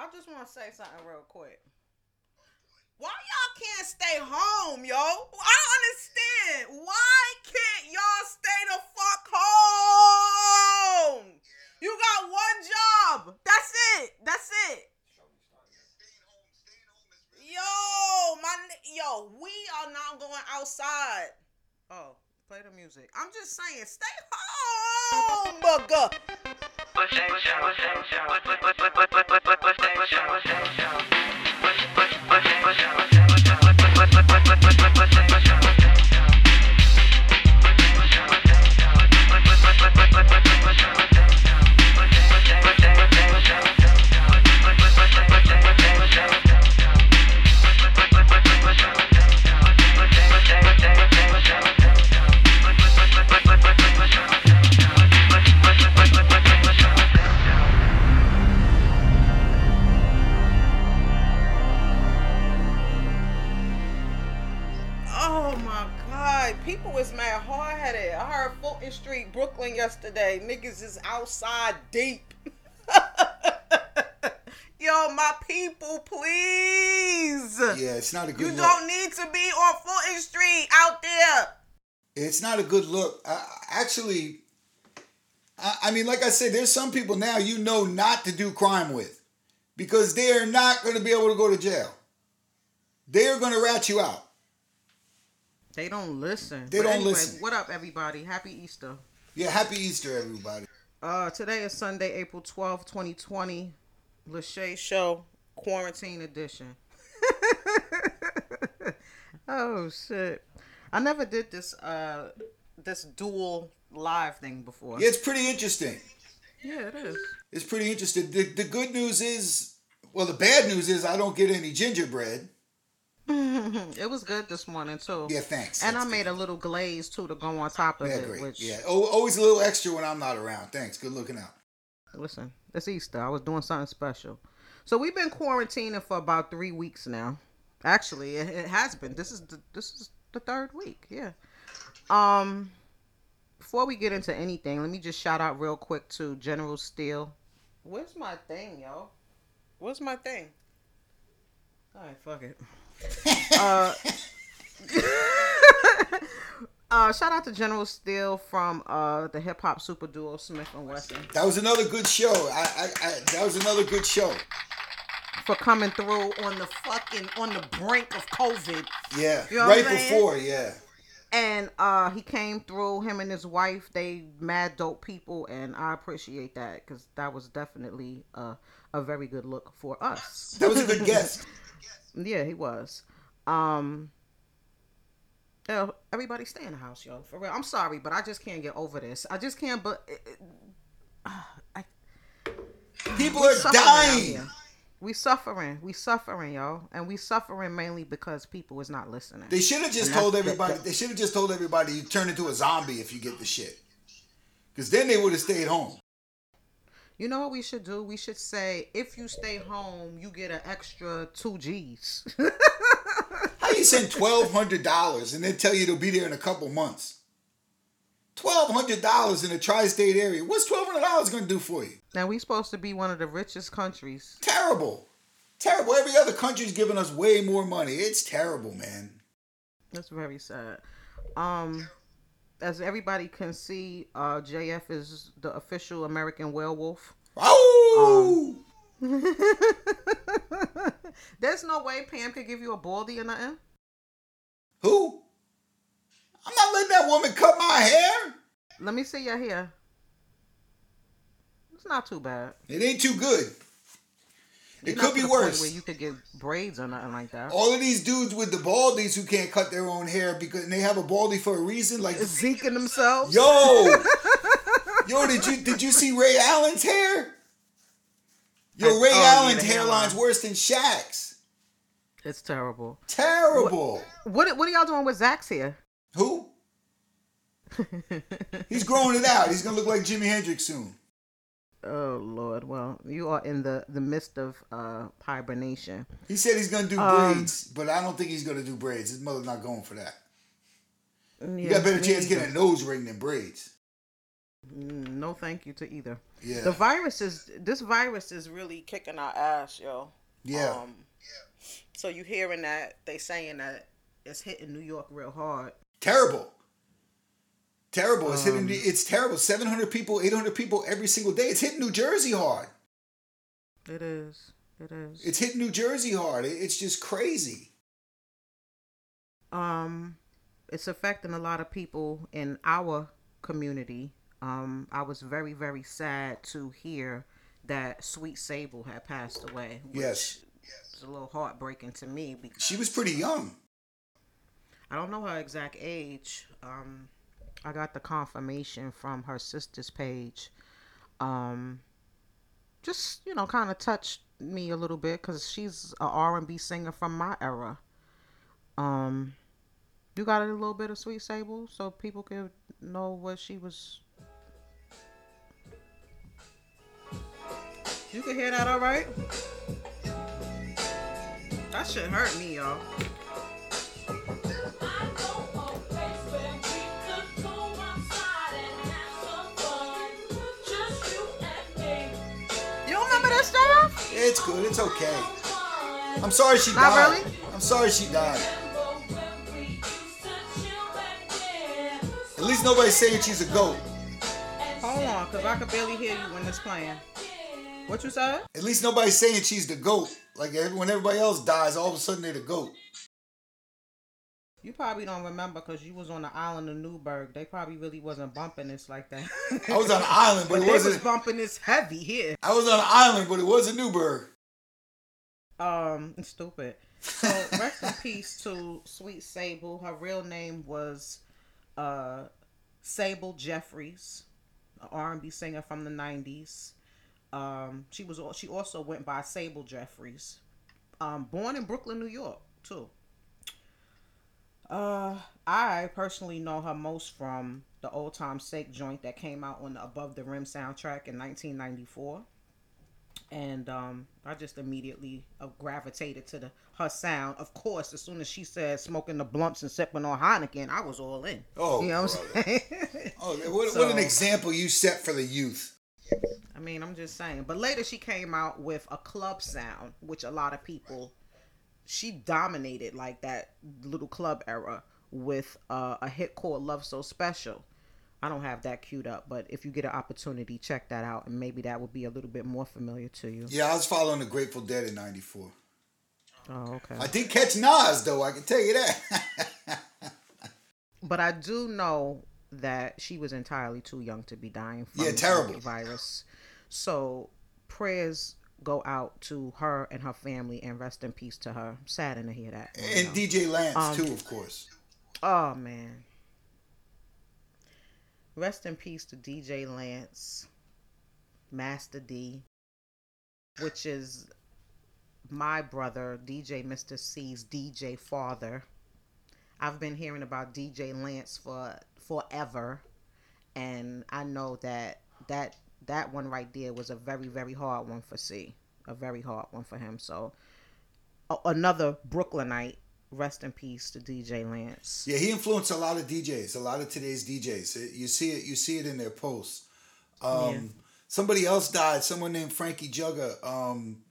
I just want to say something real quick. Why y'all can't stay home, yo? I don't understand. Why can't y'all stay the fuck home? You got one job. That's it. That's it. Yo, my yo, we are not going outside. Oh, play the music. I'm just saying, stay home, bugger. Oh Brooklyn yesterday. Niggas is outside deep. Yo, my people, please. Yeah, it's not a good You look. don't need to be on Fulton Street out there. It's not a good look. Uh, actually, I, I mean, like I said, there's some people now you know not to do crime with because they are not going to be able to go to jail. They're going to rat you out. They don't listen. They But don't anyway, listen. What up, everybody? Happy Easter. Yeah, happy Easter, everybody. Uh, today is Sunday, April twelfth, 2020. Lachey Show, Quarantine Edition. oh, shit. I never did this, uh, this dual live thing before. Yeah, it's pretty interesting. Yeah, it is. It's pretty interesting. The, the good news is, well, the bad news is I don't get any gingerbread. it was good this morning, too. Yeah, thanks. And I That's made a little glaze, too, to go on top of Yeah, it. great. Which, Yeah, oh, always a little extra when I'm not around. Thanks. Good looking out. Listen, it's Easter. I was doing something special. So we've been quarantining for about three weeks now. Actually, it, it has been. This is the this is the third week. Yeah. Um. Before we get into anything, let me just shout out real quick to General Steele. Where's my thing, yo? Where's my thing? All right, fuck it. Uh, uh, shout out to General Steele from uh the hip hop super duo Smif-N-Wessun. That was another good show. I, I, I that was another good show. for coming through on the fucking on the brink of COVID. Yeah, You know right before. Yeah, And uh he came through him and his wife, they mad dope people and I appreciate that cuz that was definitely a a very good look for us. that was a good guess. Yeah, he was. Um yeah, everybody stay in the house, yo. For real. I'm sorry, but I just can't get over this. I just can't but it, it- I People are dying. We suffering. We suffering, yo. And we suffering mainly because people is not listening. They should have just And told everybody. They should have just told everybody you turn into a zombie if you get the shit. Because then they would have stayed home. You know what we should do? We should say if you stay home, you get an extra two G's. How you send twelve hundred dollars and then tell you they'll be there in a couple months? Twelve hundred dollars in a tri-state area. What's twelve hundred dollars going to do for you? now we supposed to be one of the richest countries. Terrible, terrible. Every other country's giving us way more money. It's terrible, man. That's very sad. Um, as everybody can see, uh, JF is the official American werewolf. Oh, There's no way Pam could give you a baldy or nothing. who? I'm not letting that woman cut my hair. Let me see your hair. It's not too bad. It ain't too good. It could be to the point worse. Where you could get braids or nothing like that. All of these dudes with the baldies who can't cut their own hair because and they have a baldy for a reason. Like, Zeking themselves. yo, yo, did you did you see Ray Allen's hair? Yo, Ray oh, Allen's hairline's hairline. worse than Shaq's. It's terrible. Terrible. What what are y'all doing with Zach's hair? Who? He's growing it out. He's gonna look like Jimi Hendrix soon. Oh Lord, well, you are in the the midst of uh hibernation. He said he's gonna do Um, braids, but I don't think he's gonna do braids. His mother's not going for that. Yeah, You got a better chance either. getting a nose ring than braids. Mm, no, thank you to either. Yeah. The virus is this virus is really kicking our ass, yo. Yeah. Um, so you hearing that they saying that it's hitting New York real hard. Terrible. Terrible. It's hitting. Um, It's terrible. Seven hundred people, eight hundred people every single day. It's hitting New Jersey hard. It is. It is. It's hitting New Jersey hard. It's just crazy. um, it's affecting a lot of people in our community. Um, I was very very sad to hear that Sweet Sable had passed away. Which Yes. It's a little heartbreaking to me because She was pretty young. I don't know her exact age. Um, I got the confirmation from her sister's page. Um, just you know, kind of touched me a little bit because she's a R and B singer from my era. Um, you got a little bit of Sweet Sable so people could know what she was. You can hear that, all right? That shit hurt me, y'all. It's good. It's okay. I'm sorry she Not died. really? I'm sorry she died. At least nobody's saying she's a goat. Hold on, cause I could barely hear you when it's playing. What you said? At least nobody's saying she's the goat. Like when everybody else dies, all of a sudden they're the goat. You probably don't remember because you was on the island of Newburgh. They probably really wasn't bumping this like that. I was on an island, but but it they was wasn't. bumping this heavy here. I was on an island, but it wasn't Newburgh. Um, stupid. So rest in peace to Sweet Sable. Her real name was uh Sable Jeffries, an R&B singer from the '90s. Um, she was she also went by Sable Jeffries. Um, born in Brooklyn, New York, too. Uh, I personally know her most from the Old Time Sake joint that came out on the Above the Rim soundtrack in 1994 and um, I just immediately uh, gravitated to the her sound. Of course, as soon as she said smoking the blunts and sipping on Heineken, I was all in. Oh, you know what I'm saying? Oh, what, what an example you set for the youth. I mean, I'm just saying. But later, she came out with a club sound, which a lot of people she dominated like that little club era with uh, a hit called "Love So Special." I don't have that queued up, but if you get an opportunity, check that out, and maybe that would be a little bit more familiar to you. Yeah, I was following the Grateful Dead in '94. Oh, okay. I did catch Nas though. I can tell you that. But I do know that she was entirely too young to be dying from Yeah, terrible. the virus. So prayers go out to her and her family and rest in peace to her. Saddened to hear that. and know. DJ Lance Um, too, of course. Oh man. Rest in peace to DJ Lance, Master D, which is my brother, DJ Mr. C's DJ father. I've been hearing about DJ Lance for forever, and I know that that that one right there was a very very hard one for C, a very hard one for him. So another Brooklynite. Rest in peace to DJ Lance. Yeah, he influenced a lot of DJs, a lot of today's DJs. You see it, you see it in their posts. Um, Yeah. Somebody else died. Someone named Frankie Jugga. Um,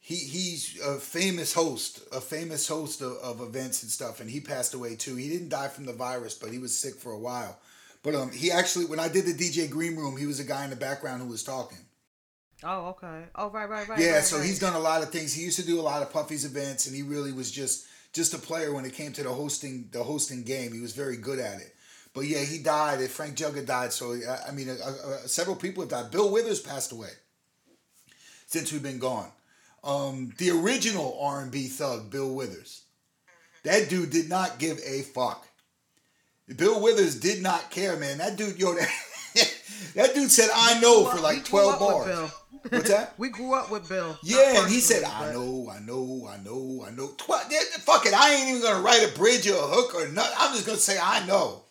he he's a famous host, a famous host of, of events and stuff, and he passed away too. He didn't die from the virus, but he was sick for a while. But um, he actually, when I did the DJ Green Room, he was a guy in the background who was talking. Oh, okay. Oh, right, right, right. Yeah, right, so right. he's done a lot of things. He used to do a lot of Puffy's events, and he really was just just a player when it came to the hosting the hosting game. He was very good at it. But yeah, he died. and Frank Jugga died. So I- I mean, uh, uh, several people have died. Bill Withers passed away since we've been gone. Um, the original R and B thug, Bill Withers. That dude did not give a fuck. Bill Withers did not care, man. That dude, yo, that, that dude said, "I know" Grew for like twelve up bars. Bill. What's that? we grew up with Bill. Yeah, and he said, "I know, I know, I know, I know." Tw- fuck it, I ain't even gonna write a bridge or a hook or nothing. I'm just gonna say I know.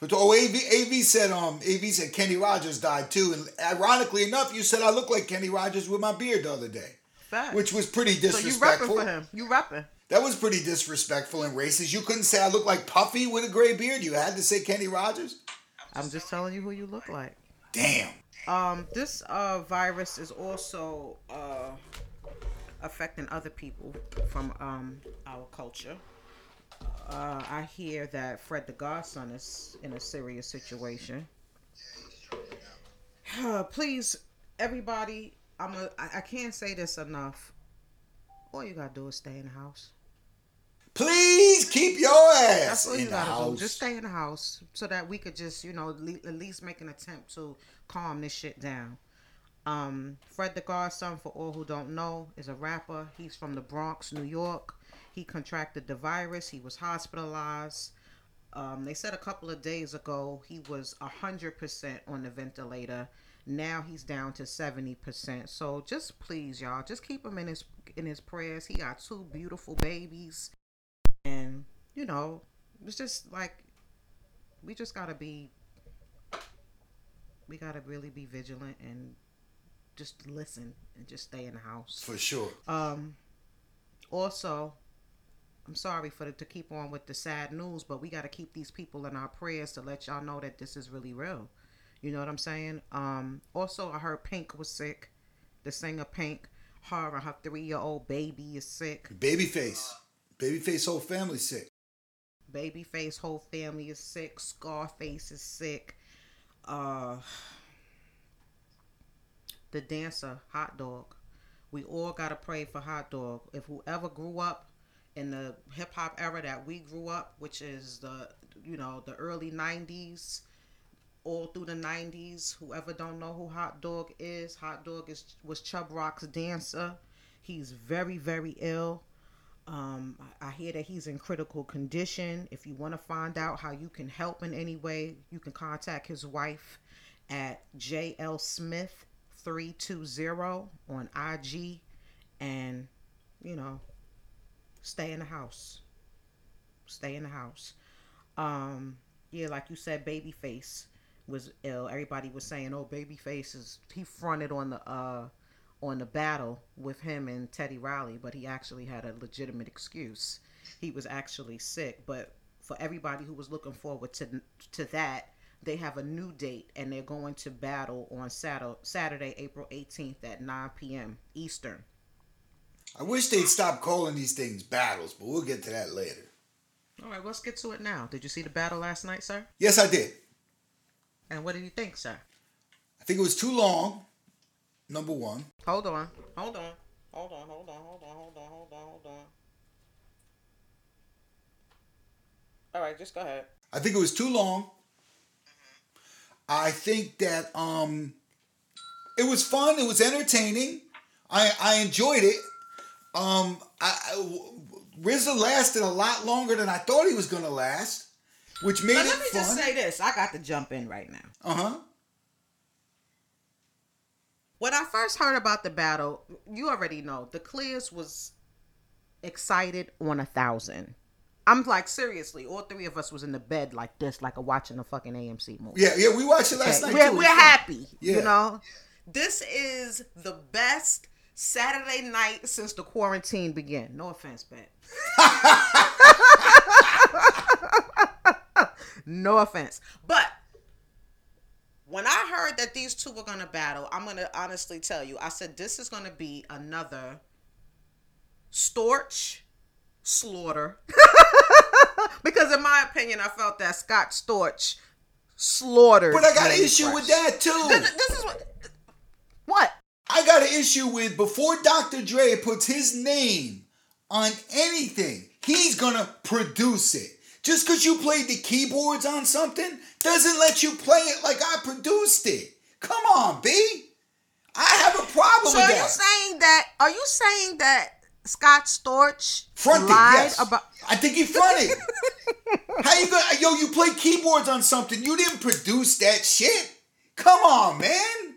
But oh, AV, AV said, um, AV said Kenny Rogers died too, and ironically enough, you said I look like Kenny Rogers with my beard the other day, Facts. which was pretty so you disrespectful. repping for him. You repping. That was pretty disrespectful and racist. You couldn't say I look like Puffy with a gray beard. You had to say Kenny Rogers. I'm just telling you who you look like. Damn. Um, this uh virus is also uh affecting other people from um our culture. Uh, I hear that Fred the Godson is in a serious situation. Please, everybody, I'm a, I, I can't say this enough. All you gotta do is stay in the house. Please keep your ass That's in you the house. do. Just stay in the house so that we could just, you know, le- at least make an attempt to calm this shit down. Um, Fred the Godson, for all who don't know, is a rapper. He's from the Bronx, New York. He contracted the virus. He was hospitalized. Um, they said a couple of days ago he was hundred percent on the ventilator. Now he's down to seventy percent. So just please, y'all, just keep him in his in his prayers. He got two beautiful babies, you know, it's just like we just gotta be. We gotta really be vigilant and just listen and just stay in the house. For sure. Um, also, I'm sorry for the, to keep on with the sad news, but we got to keep these people in our prayers to let y'all know that this is really real. You know what I'm saying? Um, also, I heard Pink was sick. The singer Pink, her and her three year old baby is sick. Babyface. Babyface whole family sick. Babyface whole family is sick. Scarface is sick. Uh, the dancer Hot Dog. We all gotta pray for Hot Dog. If whoever grew up in the hip hop era that we grew up, which is the you know the early '90s, all through the '90s. Whoever don't know who Hot Dog is, Hot Dog is was Chubb Rock's dancer. He's very very ill. Um, I hear that he's in critical condition. If you want to find out how you can help in any way, you can contact his wife at JL Smith 320 on IG and you know, stay in the house. Stay in the house. Um, yeah, like you said, Babyface was ill. Everybody was saying, "Oh, Babyface is he fronted on the uh on the battle with him and Teddy Riley, but he actually had a legitimate excuse. He was actually sick, but for everybody who was looking forward to to that, they have a new date and they're going to battle on Saturday, Saturday April 18th at 9 p.m. Eastern. I wish they'd stop calling these things battles, but we'll get to that later. All right, let's get to it now. Did you see the battle last night, sir? Yes, I did. And what did you think, sir? I think it was too long. Number one. Hold on. Hold on. Hold on. Hold on. Hold on. Hold on. Hold on. Hold on. All right, just go ahead. I think it was too long. I think that um it was fun, it was entertaining. I I enjoyed it. Um I, I RZA lasted a lot longer than I thought he was gonna last, which made But it let me fun. just say this. I got to jump in right now. uh-huh. When I first heard about the battle, you already know the Clears was excited on a thousand. I'm like seriously, all three of us was in the bed like this, like a watching a fucking AMC movie. Yeah, yeah, we watched it last Okay, night. We're, too. We're happy, Yeah. you know. This is the best Saturday night since the quarantine began. No offense, bet. no offense, but when I heard that these two were gonna battle, I'm gonna honestly tell you, I said this is gonna be another Storch slaughter. because in my opinion, I felt that Scott Storch slaughtered. But I got an issue Fresh. with that too. This, this is what. What? I got an issue with before Dr. Dre puts his name on anything, he's gonna produce it. Just because you played the keyboards on something doesn't let you play it like I produced it. Come on, B. I have a problem So with are you saying that? Are you saying that Scott Storch Fronted, lied yes. about? I think he fronted. How you gonna yo, you play keyboards on something. You didn't produce that shit. Come on, man.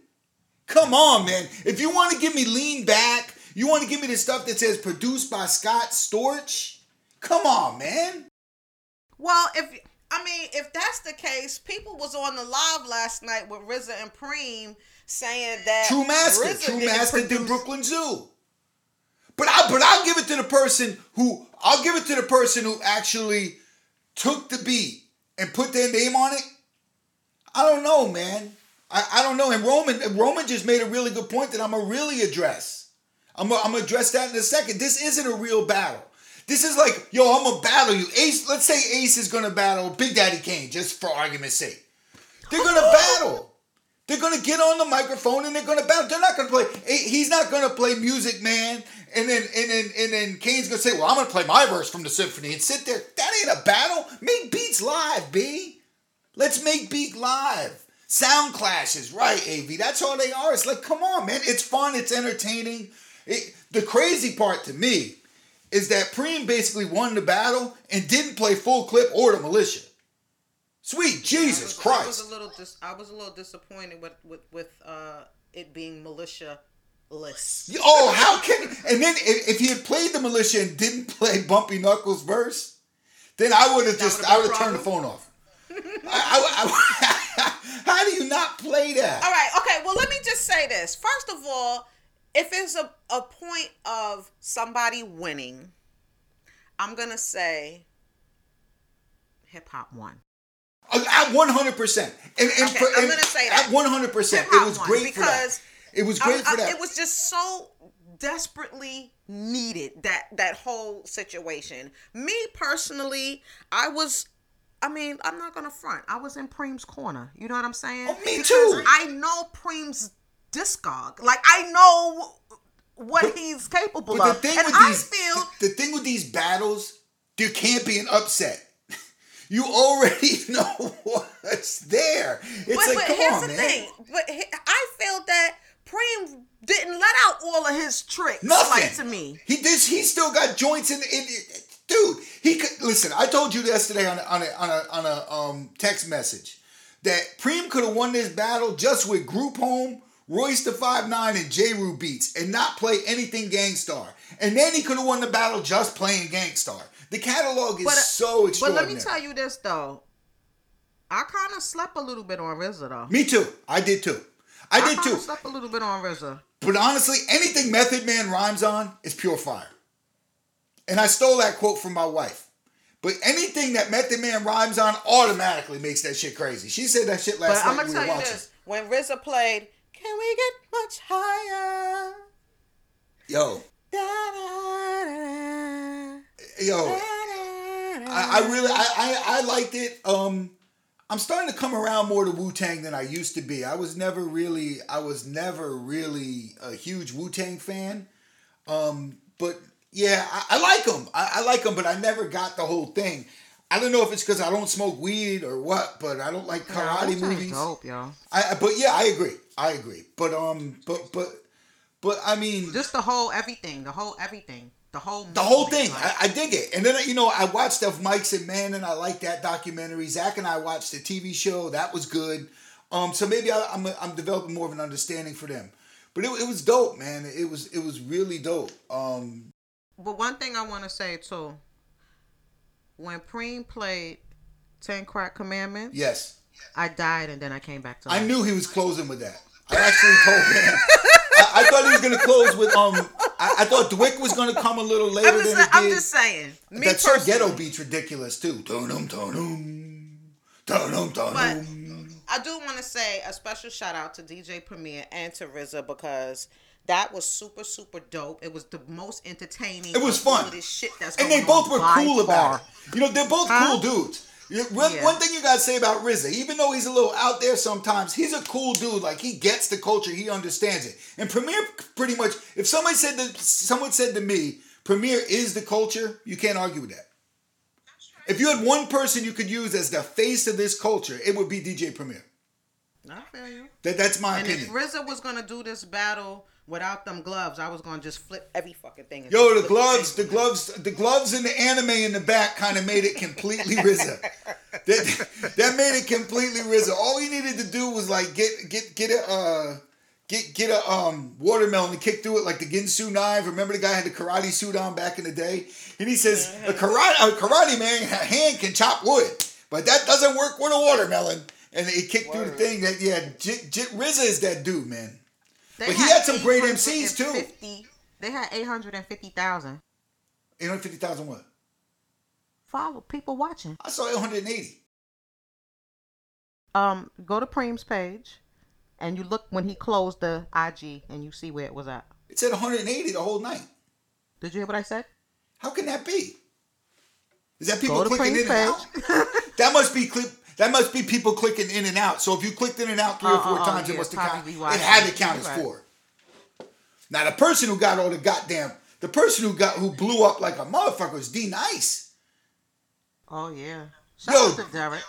Come on, man. If you want to give me lean back, you want to give me the stuff that says produced by Scott Storch. Come on, man. Well, if I mean, if that's the case, people was on the live last night with RZA and Preem saying that True Master. RZA True Master did Brooklyn Zoo. But I but I'll give it to the person who I'll give it to the person who actually took the beat and put their name on it. I don't know, man. I, I don't know. And Roman Roman just made a really good point that I'm gonna really address. I'm gonna, I'm gonna address that in a second. This isn't a real battle. This is like, yo, I'm gonna battle you. Ace, let's say Ace is gonna battle Big Daddy Kane, just for argument's sake. They're gonna oh. battle. They're gonna get on the microphone and they're gonna battle. They're not gonna play. He's not gonna play Music Man, and then and then and then Kane's gonna say, "Well, I'm gonna play my verse from the symphony," and sit there. That ain't a battle. Make beats live, b. Let's make beat live. Sound clashes, right, AV? That's all they are. It's like, come on, man. It's fun. It's entertaining. It, the crazy part to me is that Preem basically won the battle and didn't play full clip or the militia. Sweet Jesus I was, Christ! I was a little dis- I was a little disappointed with with with uh, it being militia list. Oh, how can? And then if, if he had played the militia and didn't play Bumpy Knuckles verse, then I would have just I would have turned the phone off. I, I- I- how do you not play that? All right, okay. Well, let me just say this. First of all, if it's a, a point of somebody winning, I'm gonna say hip hop won. Uh, at one hundred percent, and, and, Okay, for, I'm gonna say that. at one hundred percent, it Hip-hop was great for that. because It was I- great I- for that. It was just so desperately needed that that whole situation. Me personally, I was. I mean, I'm not gonna front. I was in Preem's corner. You know what I'm saying? Oh, me Because too. I know Preem's discog. Like I know what he's capable But the of, thing and with I these, feel the, the thing with these battles, there can't be an upset. You already know what's there. It's but, like, but come here's on, the man. thing. But I feel that Preem didn't let out all of his tricks. Nothing Like to me. He did. He still got joints in. in dude, he could listen. I told you yesterday on a, on a on a on a um text message that Preem could have won this battle just with Group Home, Royce the Five Nine, and Jeru beats, and not play anything Gang Starr. And then he could have won the battle just playing Gang Starr. The catalog is But, uh, so But let me tell you this though. I kind of slept a little bit on RZA though. Me too. I did too. I did kinda too. Slept a little bit on RZA. But honestly, anything Method Man rhymes on is pure fire. And I stole that quote from my wife. But anything that Method Man rhymes on automatically makes that shit crazy. She said that shit last But last I'm night gonna we tell you watching. this: when RZA played, "Can we get much higher?" Yo, Da-da-da-da, yo, da-da-da. I, I really, I, I, I liked it. Um, I'm starting to come around more to Wu Tang than I used to be. I was never really, I was never really a huge Wu Tang fan. Um, but yeah, I, I like them. I, I like them, but I never got the whole thing. I don't know if it's because I don't smoke weed or what, but I don't like karate Wu-Tang's movies. Dope, yo. I, I- but yeah, I agree. I agree. But um, but but but I mean, Just the whole everything, the whole everything, the whole the whole thing. like- I, I dig it. And then you know, I watched of Mics and Men, and I like that documentary. Zach and I watched the TV show. That was good. Um, so maybe I, I'm I'm developing more of an understanding for them. But it, it was dope, man. It was it was really dope. Um, But one thing I want to say too, when Preem played Ten Crack Commandments, yes, I died and then I came back to I knew he was closing with that. I actually told him. I, I thought he was gonna close with um. I, I thought DWYCK was gonna come a little later I'm just, than it I'm did. just saying. Me that Sir Ghetto beat's ridiculous too. Dun-dum, dun-dum, dun-dum, But dun-dum. I do want to say a special shout out to DJ Premier and to RZA because that was super super dope. It was the most entertaining. It was fun. This shit that's and they both were cool about it. You know, they're both Huh? cool dudes. You- One, Yeah. one thing you gotta say about RZA, even though he's a little out there sometimes, he's a cool dude. Like he gets the culture, he understands it. And Premier pretty much, if somebody said that, someone said to me, Premier is the culture, you can't argue with that. If you had one person you could use as the face of this culture, it would be DJ Premier. I feel you. That, that's my And if opinion. RZA was gonna do this battle without them gloves, I was gonna just flip every fucking thing. Yo, the gloves, the gloves, the gloves and the anime in the back kind of made it completely RZA. That, that made it completely RZA. All he needed to do was like get get get a uh, get get a um watermelon and kick through it like the Ginsu knife. Remember the guy had the karate suit on back in the day, and he says a karate a karate man hand can chop wood, but that doesn't work with a watermelon. And he kicked through the thing. That yeah, J, J, RZA is that dude, man. They but he had some great MCs, too. 850 They had eight hundred and fifty thousand. Eight hundred fifty thousand what? follow people watching. I saw eight hundred eighty. Um, go to Preem's page, and you look when he closed the IG, and you see where it was at. It said 180 the whole night. Did you hear what I said? How can that be? Is that people clicking in Preem's and out? that must be click. That must be people clicking in and out. So if you clicked in and out three or Oh, four oh, times, it must have counted. It had to count as right. four. Now the person who got all the goddamn, the person who got who blew up like a motherfucker was D Nice. Oh yeah. Shout Yo. out to Derek.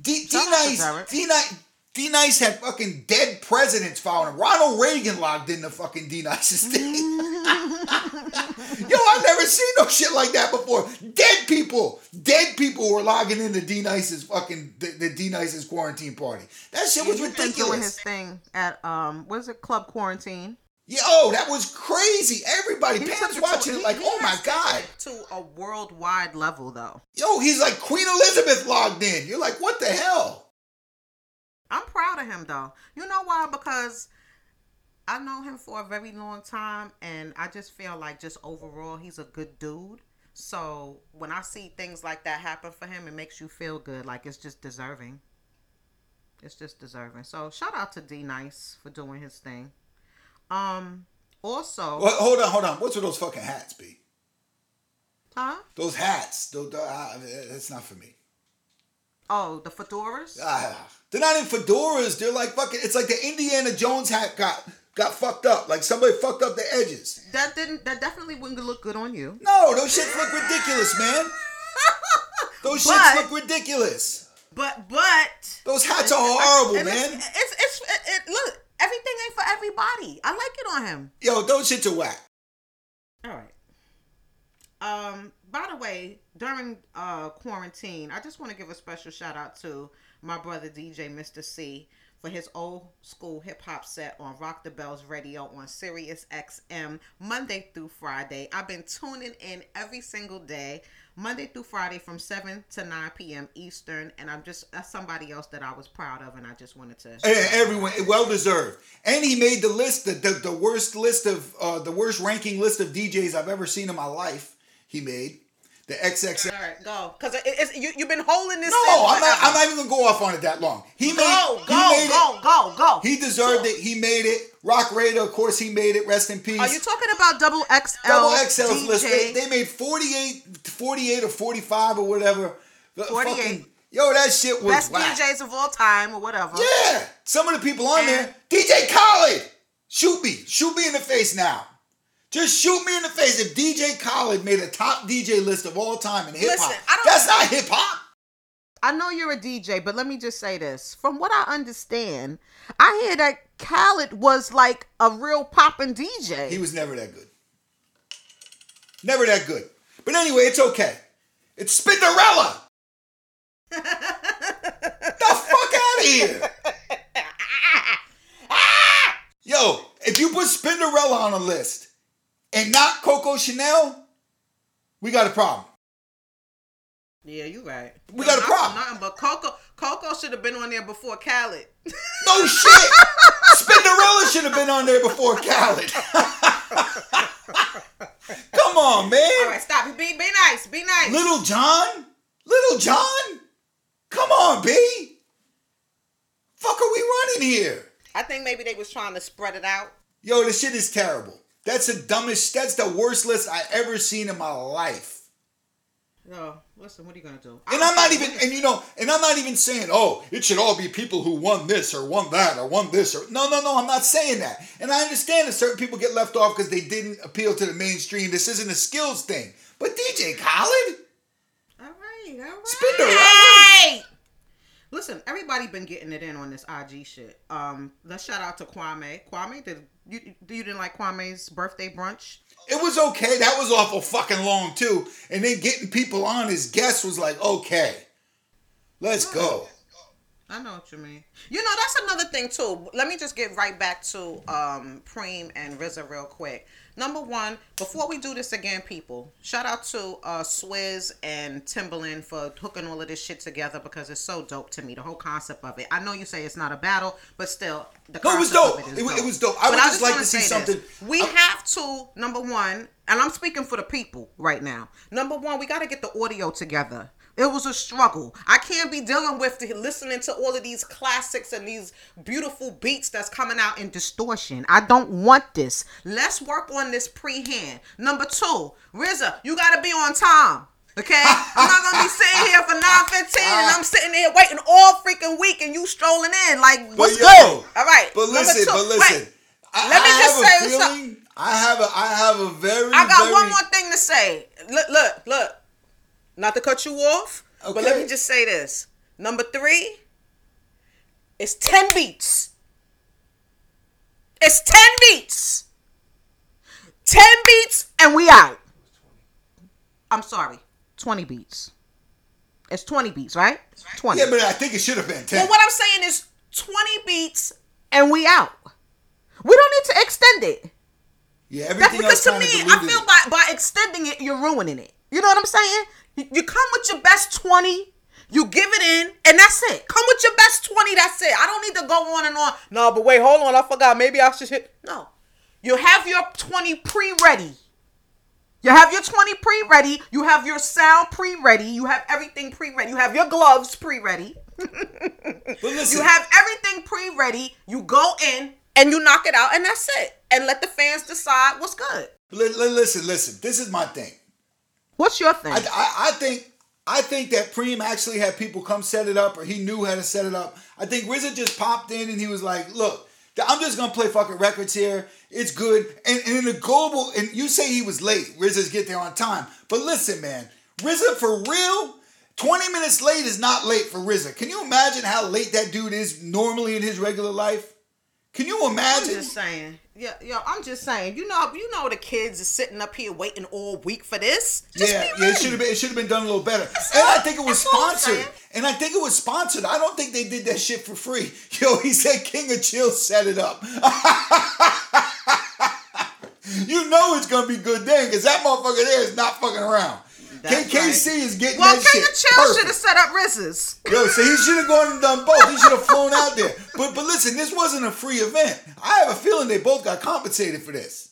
D, D Shout out to Nice, D Nice, D Nice had fucking dead presidents following him. Ronald Reagan logged into fucking D Nice's thing. Yo, I've never seen no shit like that before. Dead people, dead people were logging into D Nice's fucking the, the D Nice's quarantine party. That shit was doing his ridiculous. thing at um, what is it, Club Quarantine? Yo, that was crazy. Everybody, He Pam's to- watching it like, he oh my god. To a worldwide level, though. Yo, he's like Queen Elizabeth logged in. You're like, what the hell? I'm proud of him though. You know why? Because I know him for a very long time and I just feel like just overall he's a good dude. So when I see things like that happen for him, it makes you feel good. Like it's just deserving. It's just deserving. So shout out to D Nice for doing his thing. Um also Well, hold on, hold on. What's with those fucking hats, B? huh? Those hats, those, uh, that's not for me. Oh, the fedoras? Ah, they're not in fedoras. They're like fucking. It's like the Indiana Jones hat got got fucked up. Like somebody fucked up the edges. That didn't that definitely wouldn't look good on you. No, those shits look ridiculous, man. Those But- shits look ridiculous. But but Those hats are horrible, man. It's, it's, it's it, it, look, everything ain't for everybody. I like it on him. Yo, those shits are whack. All right. Um. By the way, during uh quarantine, I just want to give a special shout out to my brother DJ Mr. C for his old school hip hop set on Rock the Bells Radio on Sirius XM Monday through Friday. I've been tuning in every single day, Monday through Friday from 7 to 9 p.m. Eastern, and I'm just that's somebody else that I was proud of and I just wanted to Eh, Everyone, well deserved. And he made the list, the, the, the worst list of, uh, the worst ranking list of DJs I've ever seen in my life. He made the XXL. All right, go. Because you, you've been holding this. No, I'm not. I'm not even gonna go off on it that long. He made. Go, he go, made go, it. go, go. He deserved it. He made it. Roc Raida, of course, he made it. Rest in peace. Are you talking about double XL? Double XL's DJ? list. They, they made 48, 48 or 45 or whatever. 48. fucking- yo, that shit was best whack. DJs of all time or whatever. Yeah, some of the people on And- there. DJ Khaled, shoot me, shoot me in the face now. Just shoot me in the face if DJ Khaled made a top DJ list of all time in hip hop. Listen, I don't- That's not hip hop. I know you're a DJ, but let me just say this. From what I understand, I hear that Khaled was like a real poppin' DJ. He was never that good. Never that good. But anyway, it's okay. It's Spinderella. the fuck out of here. Ah! Yo, if you put Spinderella on a list and not Coco Chanel, we got a problem. yeah, you right. We got a problem. Nothing, but Coco, Coco should have been on there before Khaled. No shit. Spinderella should have been on there before Khaled. Come on, man. All right, stop. Be be nice. Be nice. Little John? Little John? Come on, B. Fuck are we running here? I think maybe they was trying to spread it out. Yo, this shit is terrible. That's the dumbest, that's the worst list I ever seen in my life. No, listen, what are you gonna do? And I'm not even, and you know, and I'm not even saying, oh, it should all be people who won this or won that or won this or no, no, no. I'm not saying that. And I understand that certain people get left off because they didn't appeal to the mainstream. This isn't a skills thing. But DJ Khaled, All right, all right. Spinderella. Hey! Listen, everybody been getting it in on this IG shit. Um, let's shout out to Kwame. Kwame, did you you didn't like Kwame's birthday brunch? It was okay. That was awful fucking long too. And then getting people on as guests was like, okay, let's go. I know what you mean. You know, that's another thing too. Let me just get right back to um Preem and RZA real quick. Number one, before we do this again, people, shout out to uh Swizz and Timbaland for hooking all of this shit together because it's so dope to me. The whole concept of it. I know you say it's not a battle, but still, the No, it was dope. of It wa- is it was dope. I would But just like wanna see something- this. We I- have to number one, and I'm speaking for the people right now. Number one, we got to get the audio together It was a struggle. I can't be dealing with the, listening to all of these classics and these beautiful beats that's coming out in distortion. I don't want this. Let's work on this pre-hand. Number two, RZA, you gotta be on time. Okay, I'm not gonna be sitting here for nine fifteen, and I'm sitting there waiting all freaking week, and you strolling in like, what's yo, good? All right, But listen, but listen. wait. I, Let me I just say feeling. something. I have a I have a very I got very, one more thing to say. Look, look, look. Not to cut you off, but let me just say this. Number three is 10 beats. It's 10 beats. 10 beats and we out. I'm sorry. 20 beats. It's 20 beats, right? 20. Yeah, but I think it should have been ten. Well, what I'm saying is 20 beats and we out. We don't need to extend it. yeah, That's because to me, I feel by, by extending it, you're ruining it. You know what I'm saying? You, come with your best 20, you give it in, and that's it. Come with your best 20, that's it. I don't need to go on and on. No, but wait, hold on. I forgot. Maybe I should hit. No. You have your 20 pre ready. You have your 20 pre ready. You have your sound pre ready. You have everything pre ready. You have your gloves pre ready. You have everything pre-ready. You go in and you knock it out, and that's it. And let the fans decide what's good. li- li- listen, listen. This is my thing. What's your thing? I, I, I think I think that Preem actually had people come set it up, or he knew how to set it up. I think RZA just popped in and he was like, "Look, I'm just gonna play fucking records here. It's good." And, and in the global, and you say he was late. RZA's get there on time, but listen, man, RZA for real. 20 minutes late is not late for RZA. Can you imagine how late that dude is normally in his regular life? Can you I'm imagine? just saying. Yeah, yo, I'm just saying. You know, you know the kids is sitting up here waiting all week for this. Just yeah, yeah, it should have been it should have been done a little better. and all- I think it was that's all I'm sponsored. And I think it was sponsored. I don't think they did that shit for free. Yo, he said King of Chill set it up. you know it's gonna be good then, because that motherfucker there is not fucking around. That's KKC right. is getting Well, that King shit. of Chill should have set up RZA's. Yo, so he should have gone and done both. He should have flown out there. But but listen, this wasn't a free event. I have a feeling they both got compensated for this.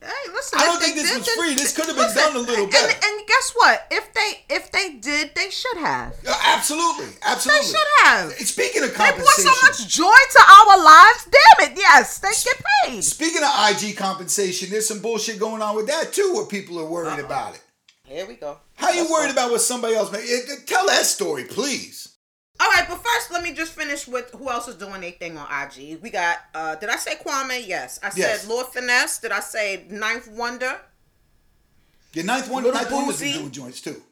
Hey, listen. I don't think this did, was free. This could have been done a little and- better. And, guess what? If they if they did, they should have. Yeah, absolutely, They should have. Speaking of compensation, They brought so much joy to our lives. Damn it! Yes, they get paid. speaking of IG compensation, there's some bullshit going on with that too, where people are worried about it. Here we go. How you Let's worried go. about what somebody else made? Eh, eh, Tell that story, please. All right, but first, let me just finish with who else is doing their thing on IG. We got, uh did I say Kwame? Yes. I Yes. said Lord Finesse. Did I say Ninth Wonder? Your ninth Wonder, Little ninth one has been Boosie. doing joints too.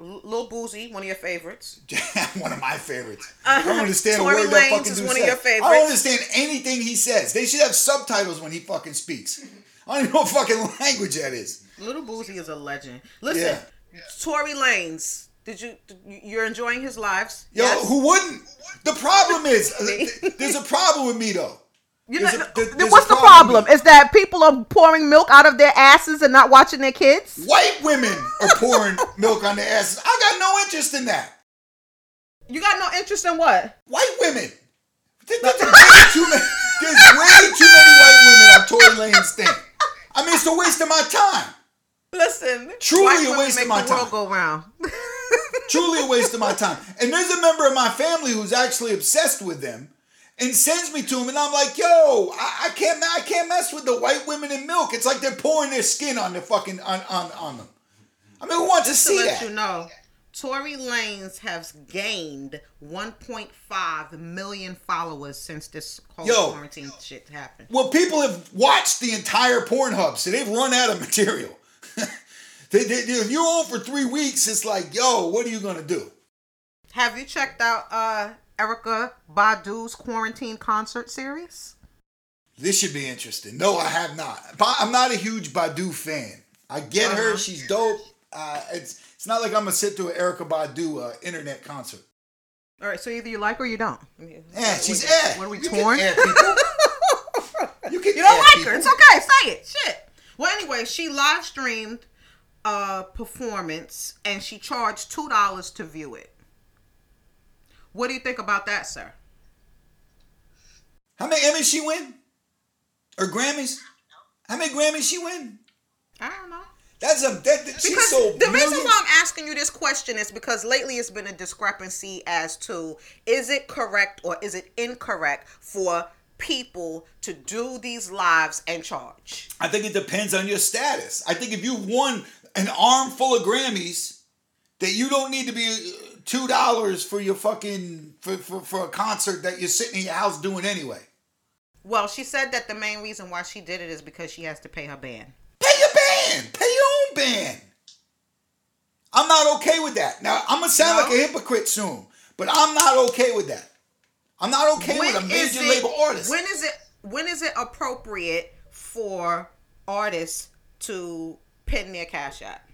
L- Lil Boosie, one of your favorites. one of my favorites. I don't understand a Tory word that Lanez fucking is dude one of says. your I don't understand anything he says. They should have subtitles when he fucking speaks. I don't even know what fucking language that is. Little Boosie is a legend. Listen, Tory Lanez. Did you? You're enjoying his lives? Yo, Yes? who wouldn't? The problem is, uh, there's a problem with me though. You know, a- there's what's a the problem. problem? Is that people are pouring milk out of their asses and not watching their kids? White women are pouring milk on their asses. I got no interest in that. You got no interest in what? White women. There- There's way too many. There's way too many white women on Tory Lanez thing. I mean, it's a waste of my time. Listen, Truly a waste of my the world time. go round. Truly a waste of my time. And there's a member of my family who's actually obsessed with them and sends me to him, and I'm like, yo, I, I can't, I can't mess with the white women in milk. It's like they're pouring their skin on their fucking on on, on them. I mean, who wants Just to to see let that? you know, Tory Lanez has gained 1.5 million followers since this whole Yo. quarantine shit happened. Well, people have watched the entire Pornhub, so they've run out of material. They, they, they- if you're on for three weeks, it's like, yo, what are you gonna do? Have you checked out uh Erykah Badu's quarantine concert series? This should be interesting. No, I have not. I'm not a huge Badu fan. I get her; Uh-huh. she's dope. Uh, it's it's not like I'm gonna sit through an Erica Badu uh, internet concert. All right, so either you like her or you don't. Yeah, she's what, eh. What are we You torn? Can air you can You don't air like people. her. It's okay. Say it. Shit. Well, anyway, she live streamed a performance and she charged two dollars to view it. What do you think about that, sir? How many Emmys she win? Or Grammys? How many Grammys she win? I don't know. That's a that, that- she's Because so the reason why I'm asking you this question is because lately it's been a discrepancy as to is it correct or is it incorrect for people to do these lives and charge? I think it depends on your status. I think if you've won an armful of Grammys, that you don't need to be uh, two dollars for your fucking for, for for a concert that you're sitting in your house doing anyway. Well, she said that the main reason why she did it is because she has to pay her band. Pay your band. Pay your own band. I'm not okay with that. Now I'm gonna sound No? like a hypocrite soon, but I'm not okay with that. I'm not okay with a major it- label artist. When is it when is it appropriate for artists to pin their cash app?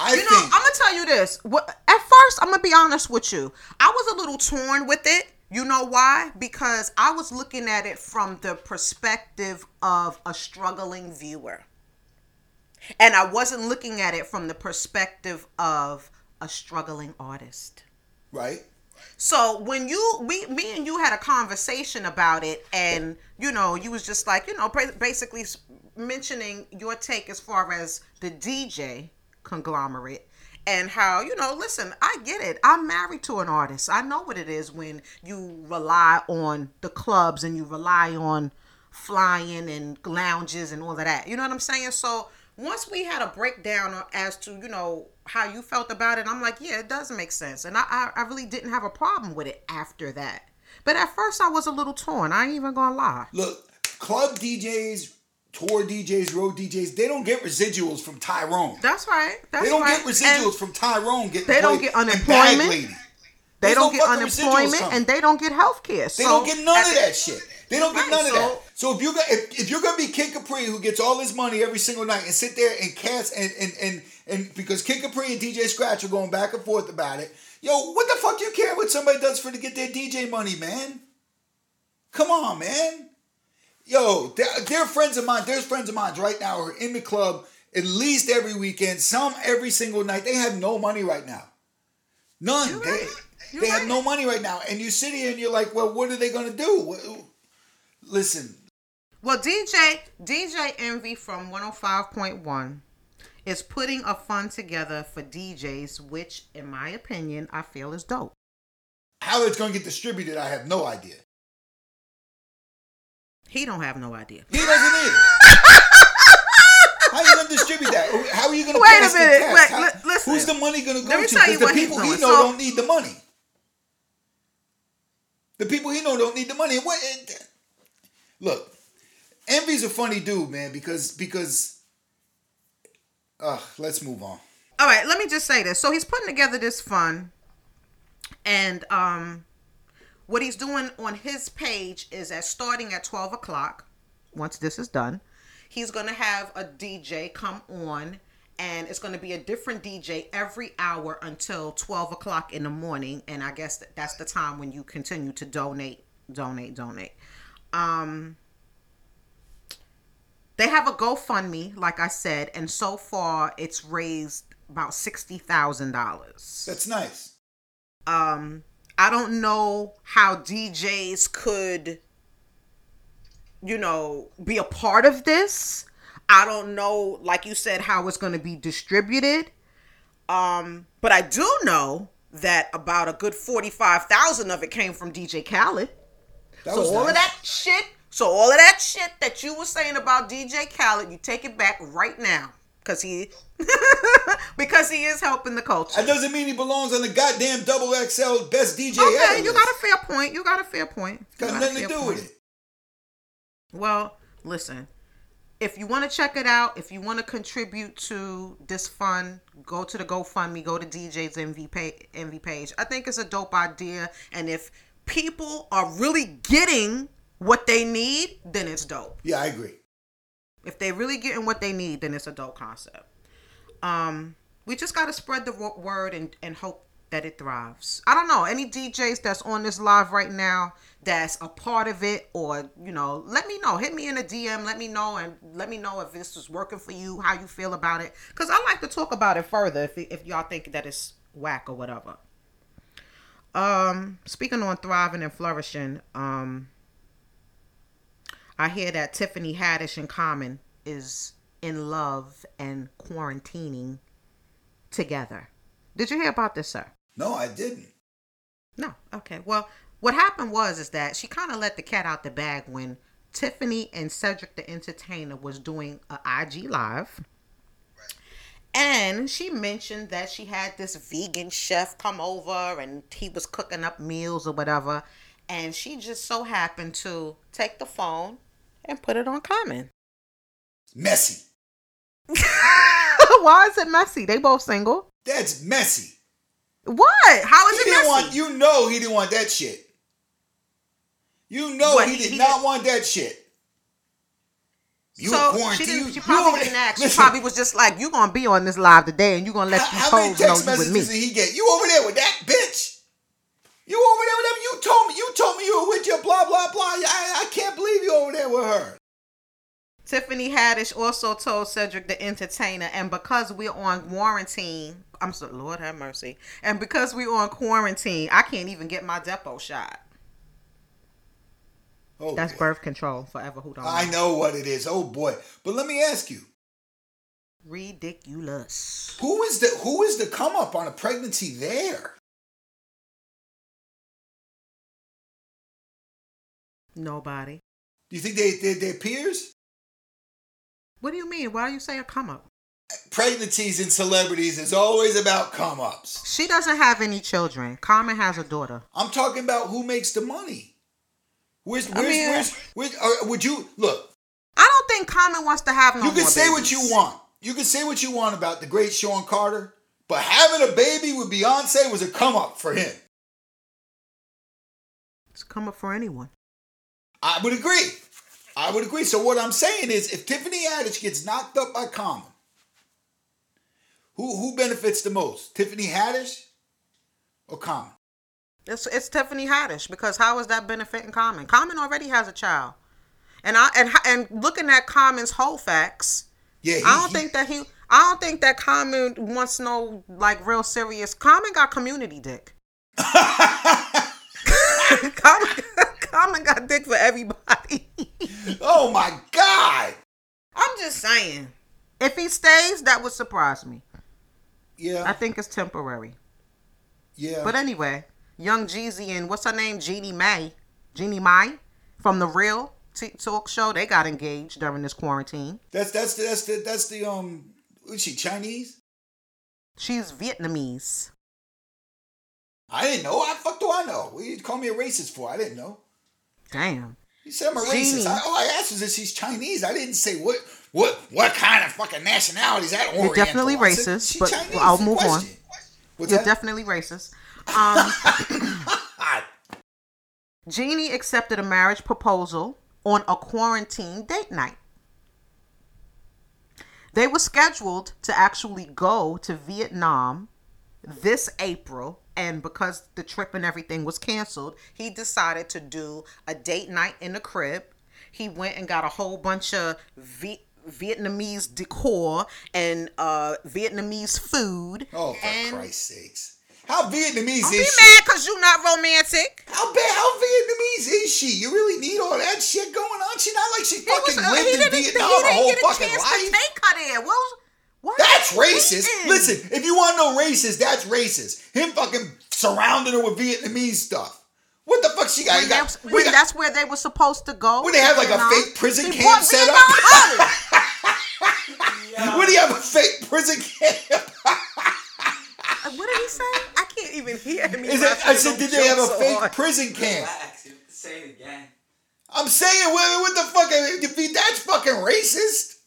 I You know, think I'm gonna tell you this. At first, I'm gonna be honest with you. I was a little torn with it. You know why? Because I was looking at it from the perspective of a struggling viewer, and I wasn't looking at it from the perspective of a struggling artist. right. So when you we me and you had a conversation about it, and you know you was just like you know basically mentioning your take as far as the DJ conglomerate and how you know listen I get it. I'm married to an artist. I know what it is when you rely on the clubs and you rely on flying and lounges and all of that. You know what I'm saying? So once we had a breakdown as to you know how you felt about it i'm like yeah it does make sense and I, I really didn't have a problem with it after that but at first i was a little torn i ain't even gonna lie Look, club DJs, tour DJs, road DJs, they don't get residuals from Tyrone. that's right that's They don't right. get residuals And from Tyrone. Getting They don't get unemployment. They don't no get unemployment and they don't get health care They don't get none of that shit. They don't get Right, none of that. So- if you got if, if you're gonna be Kid Capri who gets all his money every single night and sit there and cast and and and, and because Kid Capri and DJ Scratch are going back and forth about it, yo, what the fuck you care what somebody does for to get their DJ money, man? Come on, man. Yo, they're, they're friends of mine. There's friends of mine right now who are in the club at least every weekend, some every single night. They have no money right now. None. You're they right. You're they have no money right now. And you sit here and you're like, well, what are they gonna do? Listen, Well, DJ DJ Envy from 105.1 is putting a fund together for DJs, which, in my opinion, I feel is dope. how it's gonna get distributed, I have no idea. He don't have no idea. He doesn't either. How are you gonna distribute that? How are you gonna Wait a minute. Wait, How- li- listen. Who's the money go me to? tell you Because the people he know So- don't need the money. The people he know don't need the money. What? Eh, look, Envy's a funny dude, man. Because because, ugh, let's move on. All right, let me just say this. So he's putting together this fund, and um, what he's doing on his page is that starting at twelve o'clock, once this is done, he's gonna have a DJ come on, and it's gonna be a different DJ every hour until twelve o'clock in the morning, and I guess that's the time when you continue to donate, donate, donate. Um, they have a GoFundMe, like I said, and so far it's raised about sixty thousand dollars. That's nice. Um, I don't know how DJs could, you know, be a part of this. I don't know, like you said, how it's going to be distributed. Um, but I do know that about a good forty-five thousand of it came from DJ Khaled. That So all nice. of that shit, so all of that shit that you were saying about DJ Khaled, you take it back right now, cause he, because he is helping the culture. That doesn't mean he belongs on the goddamn double XL best DJ Okay, ever. you got a fair point. You got a fair point. Got got nothing to do point. with it. Well, listen. If you want to check it out, if you want to contribute to this fund, go to the GoFundMe, go to DJ's Envy page, Envy page. I think it's a dope idea, and if people are really getting what they need, then it's dope. Yeah, I agree. If they really getting what they need, then it's a dope concept. Um, we just gotta spread the word and, and hope that it thrives. I don't know any DJs that's on this live right now that's a part of it, or you know, let me know. Hit me in a DM. Let me know and let me know if this is working for you, how you feel about it, because I like to talk about it further. If if y'all think that it's whack or whatever. Um, speaking on thriving and flourishing, um, I hear that Tiffany Haddish and Common is in love and quarantining together. Did you hear about this, sir? No, I didn't. No. Okay. Well, what happened was is that she kind of let the cat out the bag when Tiffany and Cedric the Entertainer was doing a IG live. And she mentioned that she had this vegan chef come over and he was cooking up meals or whatever. And she just so happened to take the phone and put it on Common. Messy. Why is it messy? They both single. That's messy. What? How is He it didn't messy? want. You know he didn't want that shit. You know What, he he- did he not did- want that shit. You so she, didn't, She probably didn't ask. She probably was just like, "You're gonna be on this live today, and you're gonna let How, these how many hoes know text you with me." messages did he get? You over there with that bitch? You over there with them? You told me. You told me you were with your blah blah blah. I, I can't believe you over there with her. Tiffany Haddish also told Cedric the Entertainer, and because we're on quarantine, I'm so Lord have mercy, and because we're on quarantine, I can't even get my Depo shot. Oh, That's boy. birth control forever. Who don't? I know what it is. Oh boy. But let me ask you, Ridiculous. who is the who is the come up on a pregnancy there? Nobody. Do you think they they their peers? What do you mean? Why do you say a come up? Pregnancies and celebrities is always about come ups. She doesn't have any children. Common has a daughter. I'm talking about who makes the money. Where's where's mean, where's, where's uh, would you look? I don't think Common wants to have no You can say what you want. You can say what you want about the great Sean Carter, but having a baby with Beyonce was a come up for him. It's a come up for anyone. I would agree. I would agree. So what I'm saying is, if Tiffany Haddish gets knocked up by Common, who who benefits the most? Tiffany Haddish or Common? It's it's Tiffany Haddish because how is that benefiting Common? Common already has a child, and I and and looking at Common's whole facts, Yeah, he, I don't he- think that he. I don't think that Common wants no like real serious. Common got community dick. Common, Common got dick for everybody. oh my God! I'm just saying, if he stays, that would surprise me. Yeah. I think it's temporary. yeah. But anyway, Young Jeezy and what's her name, Jeannie May, Jeannie Mai, from the Real T- Talk Show, they got engaged during this quarantine. that's that's the, that's the that's the um. Is she Chinese? She's Vietnamese. I didn't know. I fuck do I know? What you call me a racist for? I didn't know. Damn. You said I'm a racist. I, all I asked was if she's Chinese. I didn't say what what what kind of fucking nationality is that? Oriental? definitely said, racist, "She but Chinese." I'll move on. What's You're that? definitely racist. Um, Jeannie accepted a marriage proposal on a quarantine date night. They were scheduled to actually go to Vietnam this April, and because the trip and everything was canceled, he decided to do a date night in the crib. He went and got a whole bunch of Vi- Vietnamese decor and uh, Vietnamese food. Oh, for and Christ's sakes! How Vietnamese Don't is be she? mad because you're not romantic. How bad? How Vietnamese is she? You really need all that shit going on? She not like she He was- fucking uh, lived in didn't- Vietnam he didn't whole get a fucking chance life. To take her there. What was, what That's racist. thinking? Listen, if you want to know racist, that's racist. Him fucking surrounding her with Vietnamese stuff. What the fuck she got? When, You they, got- when we got- that's where they were supposed to go. When they have, like, a fake prison He camp set Vietnam up? out. What do you have a fake prison camp? What did he say? I can't even hear him. Is it, I said, did they have a fake prison camp? Relax. Say it again. I'm saying, what, what the fuck? That's fucking racist.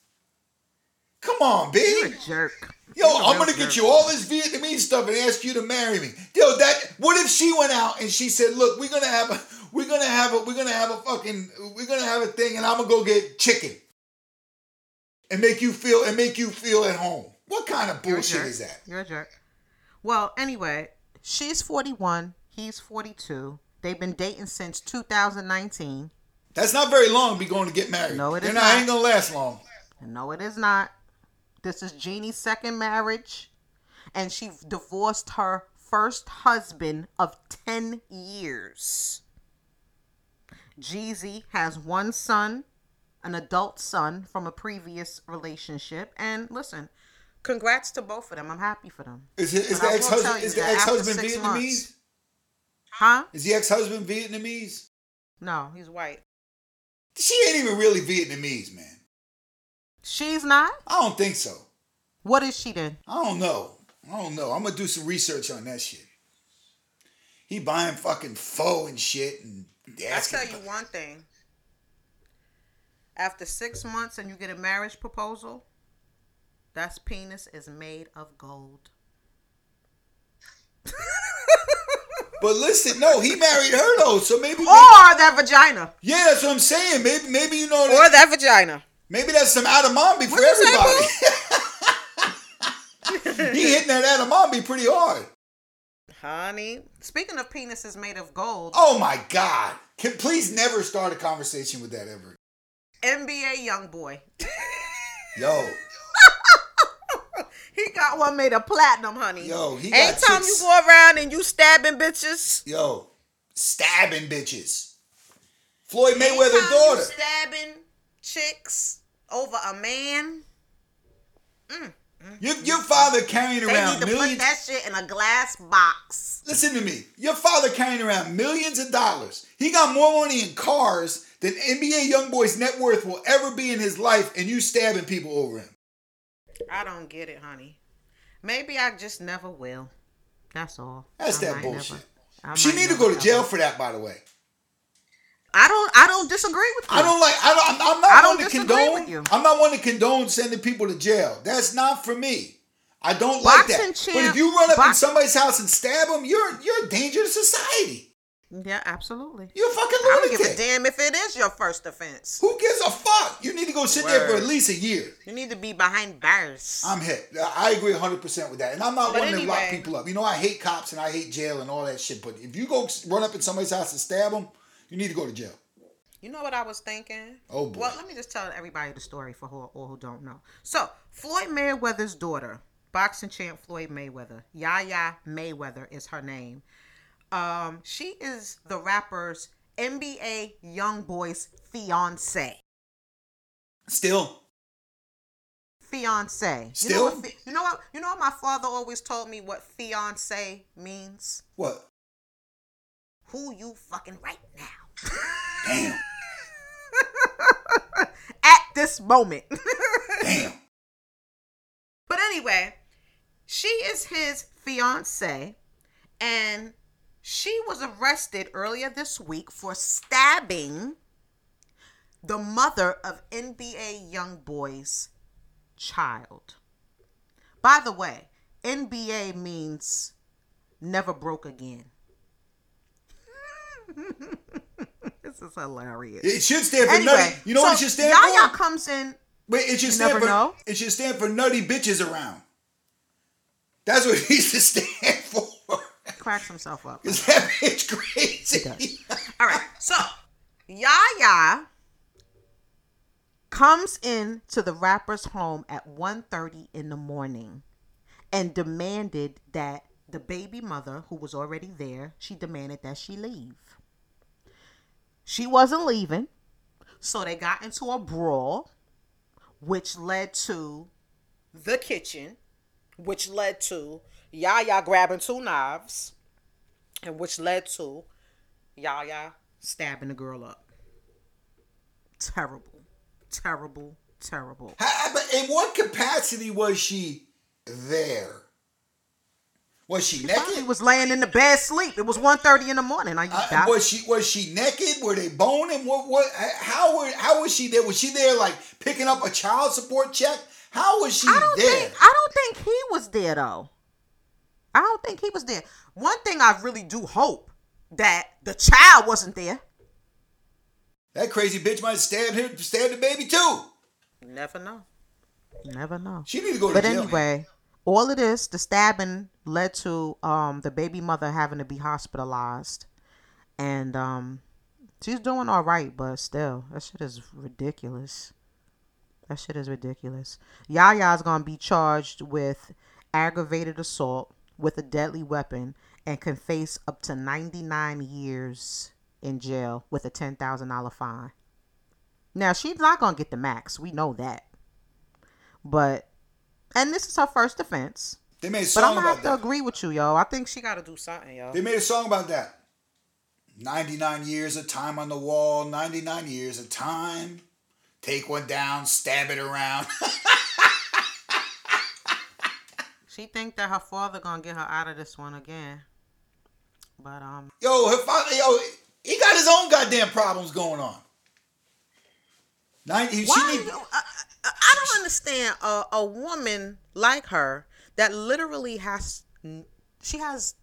Come on, B. You're a jerk. Yo, You're I'm gonna get you all this Vietnamese stuff and ask you to marry me. Yo, that what if she went out and she said, "Look, we're gonna have a, we're gonna have a, we're gonna have a fucking, we're gonna have a thing, and I'm gonna go get chicken and make you feel and make you feel at home." What kind of bullshit is that? You're a jerk. Well, anyway, she's 41. He's 42. They've been dating since 2019. That's not very long. to Be going to get married. No, it They're is not. not. Ain't gonna last long. No, it is not. This is Jeannie's second marriage, and she divorced her first husband of 10 years. Jeezy has one son an adult son from a previous relationship. And listen, congrats to both of them. I'm happy for them. Is, it, is the ex husband is the ex husband Vietnamese? months- Huh? Is the ex husband Vietnamese? No, he's white. She ain't even really Vietnamese, man. She's not? I don't think so. What is she then? I don't know. I don't know. I'm gonna do some research on that shit. He buying fucking pho and shit and I asking tell you one thing. After six months and you get a marriage proposal, that's penis is made of gold. But listen, no, he married her though, so maybe, Or that vagina. yeah, that's what I'm saying. Maybe maybe you know Or that vagina. Maybe that's some Adamambi for What'd you say, everybody. he hitting that Adamambi pretty hard. Honey. Speaking of penises made of gold, Oh my god! Can please never start a conversation with that ever. NBA YoungBoy. Yo, He got one made of platinum, honey. Yo, he got Anytime chicks- you go around and you stabbing bitches. yo, stabbing bitches. Floyd Mayweather's daughter. stabbing chicks over a man. Mm, mm, your, mm, your father carrying They need around to put millions. that shit in a glass box. Listen to me. Your father carrying around millions of dollars. He got more money in cars than NBA YoungBoy's net worth will ever be in his life, and you stabbing people over him. I don't get it, honey. Maybe I just never will. That's all. That's I that bullshit. never- She need to go to jail for that, by the way. I don't. I don't disagree with you. I don't like. I don't. I'm, not I don't one to condone. I'm not one to condone sending people to jail. That's not for me. I don't like Boxing that. champ- but if you run up in somebody's house and stab them, you're you're a danger to society. Yeah, absolutely. You're a fucking I don't give a damn if it is your first offense. Who gives a fuck? You need to go sit there for at least a year. You need to be behind bars. I'm hit. I agree 100% with that. And I'm not But one to lock people up. You know, I hate cops and I hate jail and all that shit. But if you go run up in somebody's house and stab them, you need to go to jail. You know what I was thinking? Oh, boy. Well, let me just tell everybody the story for who, all who don't know. So, Floyd Mayweather's daughter, boxing champ Floyd Mayweather, Yaya Mayweather is her name. Um, she is the rapper's NBA YoungBoy's fiance. Still, Fiance. You know Still? what? You know what? You know what? My father always told me what fiance means. what? Who you fucking right now? Damn. At this moment. Damn. But anyway, she is his fiance, and she was arrested earlier this week for stabbing the mother of NBA YoungBoy's child. By the way, NBA means never broke again. this is hilarious. It should stand for Anyway, nutty. You know what it should stand Yaya for? Yaya comes in. Wait, it should stand never for know. it should stand for nutty bitches around. That's what it needs to stand for. cracks himself up. Cause that bitch crazy. All right. So, Yaya comes in to the rapper's home at 1.30 in the morning and demanded that the baby mother, who was already there, she demanded that she leave. She wasn't leaving, so they got into a brawl, which led to the kitchen, which led to Yaya grabbing two knives, and which led to Yaya stabbing the girl up. Terrible, terrible, terrible. How- but in what capacity was she there? Was she naked? naked? was laying in the bed sleep. It was 1.30 in the morning. Are you Uh, was she was she naked? Were they boning? What what? How were how was she there? Was she there like picking up a child support check? How was she I don't there? think I don't think he was there though. I don't think he was there. One thing I really do hope that the child wasn't there. that crazy bitch might stab him, stab the baby too. Never know. Never know. She need to go to But jail. man. anyway, all of this, the stabbing led to um the baby mother having to be hospitalized. And um she's doing all right, but still, that shit is ridiculous. That shit is ridiculous. Yaya's gonna be charged with aggravated assault with a deadly weapon and can face up to 99 years in jail with a $10,000 fine. Now she's not gonna get the max. We know that. But and this is her first offense. They made a But I'm gonna about have to agree with you, yo. I think she gotta do something, yo. They made a song about that. 99 years of time on the wall, 99 years of time. Take one down, stab it around. She think that her father gonna get her out of this one again. But um yo, her father, yo, he got his own goddamn problems going on. 90, why she need, I, I, uh, uh, uh, I don't understand a, a woman like her that literally has she has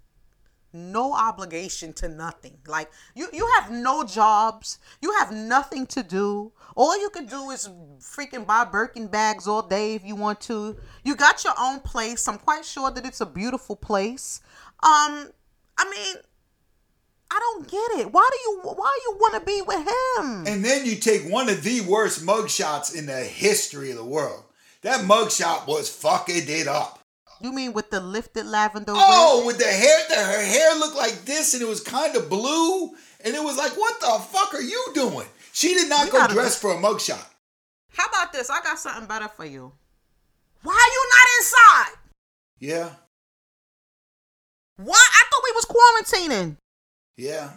no obligation to nothing. Like you you have no jobs, you have nothing to do. All you can do is freaking buy Birkin bags all day if you want to. You got your own place. I'm quite sure that it's a beautiful place. Um I mean I don't get it. Why do you why you want to be with him? and then you take one of the worst mugshots in the history of the world. That mugshot was fucking it up. You mean with the lifted lavender Oh, wig? with the hair, that her hair looked like this, and it was kind of blue, and it was like, what the fuck are you doing? She did not We go gotta dress for a mugshot. How about this? I got something better for you. Why are you not inside? Yeah, What? I thought we was quarantining. Yeah,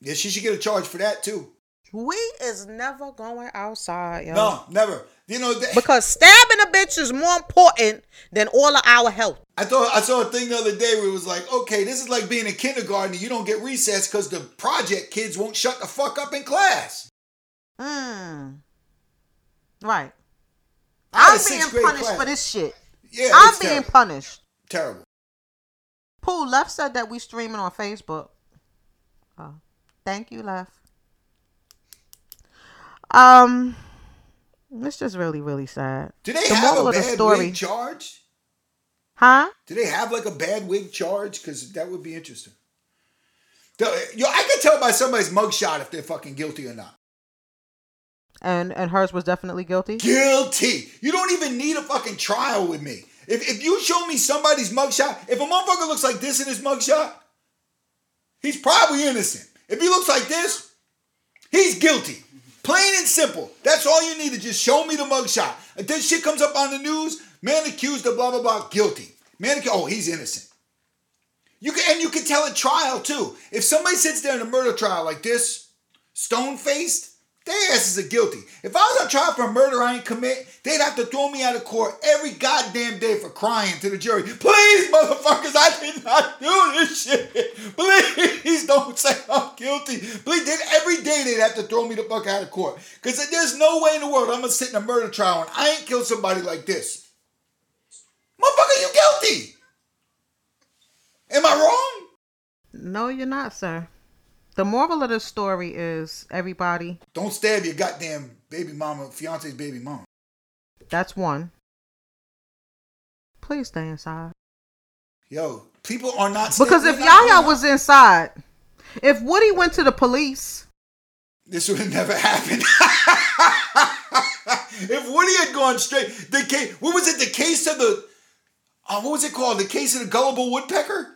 yeah. She should get a charge for that too. We is never going outside, yo. No, never. You know, th- Because stabbing a bitch is more important than all of our health. I thought I saw a thing the other day where it was like, okay, this is like being in kindergarten. You don't get recess because the project kids won't shut the fuck up in class. Hmm. Right. I had a I'm being punished class. for this shit. Yeah, I'm being terrible. punished. terrible. Pooh Left said that we streaming on Facebook. Oh, thank you, Left. Um, it's just really, really sad. Do they The have a bad wig charge? Huh? Do they have like a bad wig charge? Because that would be interesting. Yo, I can tell by somebody's mugshot if they're fucking guilty or not. And and hers was definitely guilty. Guilty. You don't even need a fucking trial with me. If, if you show me somebody's mugshot, if a motherfucker looks like this in his mugshot, he's probably innocent. If he looks like this, he's guilty. Plain and simple. That's all you need to just show me the mugshot. If this shit comes up on the news, man accused of blah blah blah, guilty. Man, oh, he's innocent. You can and you can tell at trial too. If somebody sits there in a murder trial like this, stone faced, their asses are guilty. If I was on trial for a murder I ain't commit, they'd have to throw me out of court every goddamn day for crying to the jury. Please, motherfuckers, I did not do this shit. Please don't say I'm guilty. Please, then every day they'd have to throw me the fuck out of court. Because there's no way in the world I'm gonna sit in a murder trial and I ain't killed somebody like this. Motherfucker, you guilty. Am I wrong? No, you're not, sir. The moral of the story is everybody. Don't stab your goddamn baby mama, fiance's baby mama. That's one. Please stay inside. Yo, people are not Because if Yaya was inside, if Woody went to the police, this would have never happened. if Woody had gone straight, the case, what was it? The case of the, uh, what was it called? The case of the gullible woodpecker.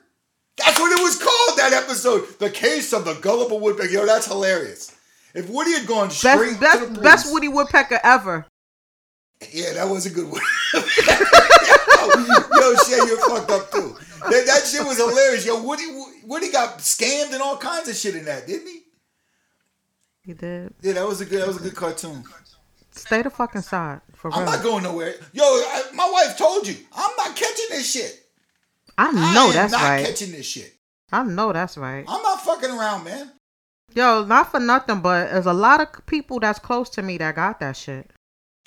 That's what it was called. That episode, the case of the gullible woodpecker. Yo, that's hilarious. If Woody had gone straight best to the best, police, best Woody Woodpecker ever. Yeah, that was a good one. yo, yo, Shay, you're fucked up too. That, that shit was hilarious. Yo, Woody, Woody got scammed and all kinds of shit in that, didn't he? He did. Yeah, that was a good. That was a good cartoon. Stay the fuck inside for real. I'm not going nowhere. Yo, I, my wife told you, I'm not catching this shit. I I know am that's not right. catching this shit. I know that's right. I'm not fucking around, man. Yo, not for nothing, but there's a lot of people that's close to me that got that shit.